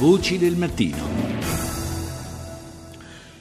Voci del mattino.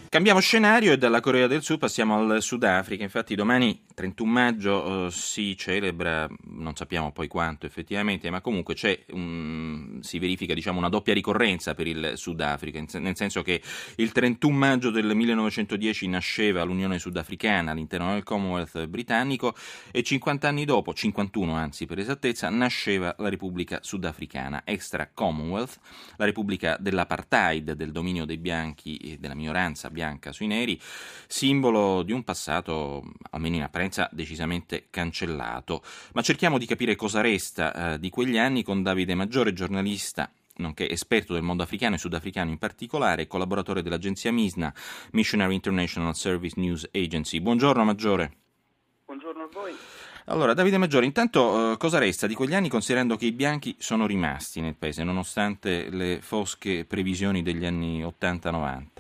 Cambiamo scenario e dalla Corea del Sud passiamo al Sudafrica. Infatti domani 31 maggio eh, si celebra, non sappiamo poi quanto effettivamente, ma comunque un, si verifica diciamo, una doppia ricorrenza per il Sudafrica, nel senso che il 31 maggio del 1910 nasceva l'Unione Sudafricana all'interno del Commonwealth britannico e 50 anni dopo, 51 anzi per esattezza, nasceva la Repubblica Sudafricana, extra Commonwealth, la Repubblica dell'apartheid, del dominio dei bianchi e della minoranza bianca sui neri, simbolo di un passato, almeno in apparenza, decisamente cancellato. Ma cerchiamo di capire cosa resta eh, di quegli anni con Davide Maggiore, giornalista nonché esperto del mondo africano e sudafricano in particolare, collaboratore dell'agenzia MISNA, Missionary International Service News Agency. Buongiorno Maggiore. Buongiorno a voi. Allora, Davide Maggiore, intanto eh, cosa resta di quegli anni considerando che i bianchi sono rimasti nel paese nonostante le fosche previsioni degli anni 80-90?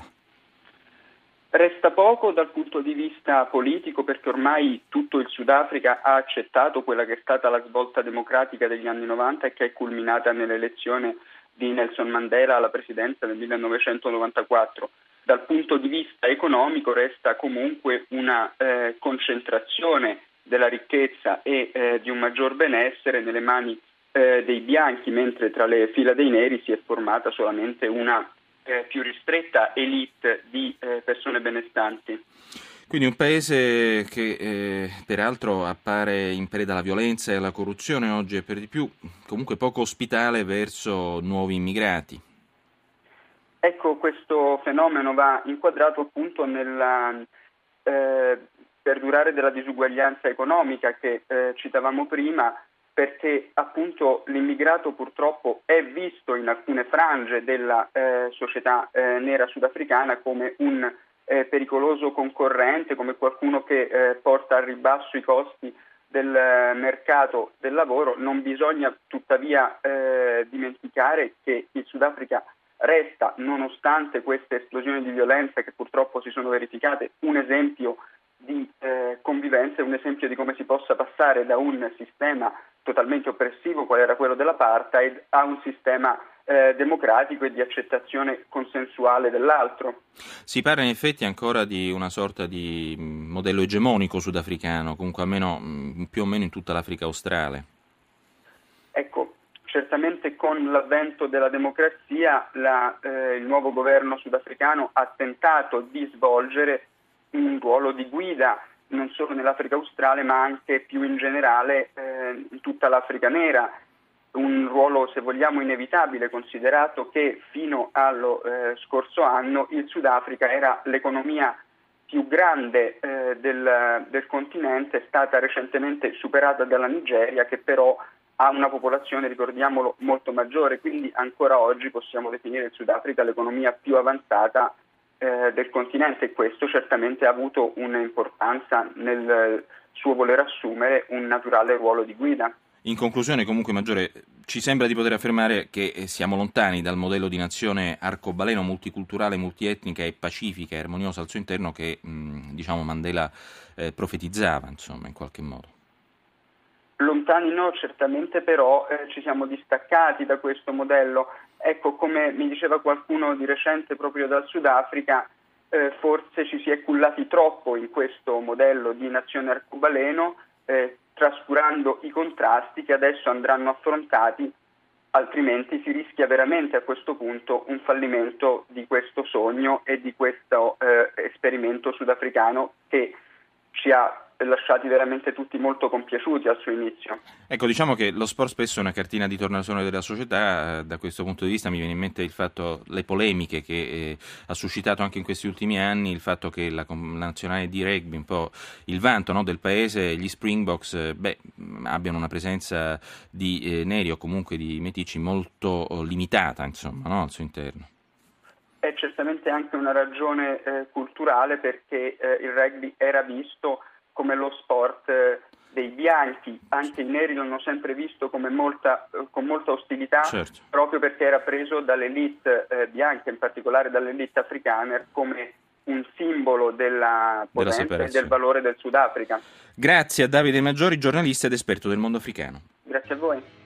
Resta poco dal punto di vista politico perché ormai tutto il Sudafrica ha accettato quella che è stata la svolta democratica degli anni 90 e che è culminata nell'elezione di Nelson Mandela alla presidenza nel 1994. Dal punto di vista economico resta comunque una eh, concentrazione della ricchezza e eh, di un maggior benessere nelle mani eh, dei bianchi, mentre tra le fila dei neri si è formata solamente una eh, più ristretta elite di eh, persone benestanti. Quindi un paese che eh, peraltro appare in preda alla violenza e alla corruzione oggi è per di più comunque poco ospitale verso nuovi immigrati. Ecco, questo fenomeno va inquadrato appunto nel eh, perdurare della disuguaglianza economica che eh, citavamo prima, perché appunto l'immigrato purtroppo è visto in alcune frange della eh, società eh, nera sudafricana come un eh, pericoloso concorrente, come qualcuno che eh, porta a ribasso i costi del mercato del lavoro. Non bisogna tuttavia eh, dimenticare che il Sudafrica resta, nonostante queste esplosioni di violenza che purtroppo si sono verificate, un esempio di eh, convivenza, un esempio di come si possa passare da un sistema totalmente oppressivo, qual era quello dell'apartheid, a un sistema eh, democratico e di accettazione consensuale dell'altro. Si parla in effetti ancora di una sorta di mm, modello egemonico sudafricano, comunque almeno mm, più o meno in tutta l'Africa australe. Ecco, certamente con l'avvento della democrazia la, eh, il nuovo governo sudafricano ha tentato di svolgere un ruolo di guida non solo nell'Africa australe ma anche più in generale eh, in tutta l'Africa nera, un ruolo se vogliamo inevitabile considerato che fino allo eh, scorso anno il Sudafrica era l'economia più grande eh, del, del, continente, è stata recentemente superata dalla Nigeria che però ha una popolazione, ricordiamolo, molto maggiore, quindi ancora oggi possiamo definire il Sudafrica l'economia più avanzata eh, del continente e questo certamente ha avuto un'importanza nel suo voler assumere un naturale ruolo di guida. In conclusione, comunque, Maggiore, ci sembra di poter affermare che eh, siamo lontani dal modello di nazione arcobaleno, multiculturale, multietnica e pacifica e armoniosa al suo interno che mh, diciamo, Mandela eh, profetizzava, insomma, in qualche modo. Lontani no, certamente però eh, ci siamo distaccati da questo modello. Ecco, come mi diceva qualcuno di recente proprio dal Sudafrica, eh, forse ci si è cullati troppo in questo modello di nazione arcobaleno, eh, trascurando i contrasti che adesso andranno affrontati, altrimenti si rischia veramente a questo punto un fallimento di questo sogno e di questo eh, esperimento sudafricano che ci ha lasciati veramente tutti molto compiaciuti al suo inizio. Ecco, diciamo che lo sport spesso è una cartina di tornasole della società, da questo punto di vista mi viene in mente il fatto, le polemiche che eh, ha suscitato anche in questi ultimi anni, il fatto che la, nazionale di rugby, un po' il vanto no, del paese, gli Springboks, eh, beh, abbiano una presenza di eh, neri o comunque di meticci molto oh, limitata, insomma, no, al suo interno. È certamente anche una ragione eh, culturale perché eh, il rugby era visto come lo sport eh, dei bianchi, anche i neri l'hanno sempre visto molta, eh, con molta ostilità, certo. proprio perché era preso dall'elite eh, bianca, in particolare dall'elite africana, come un simbolo della potenza e del valore del Sudafrica. Grazie a Davide Maggiori, giornalista ed esperto del mondo africano. Grazie a voi.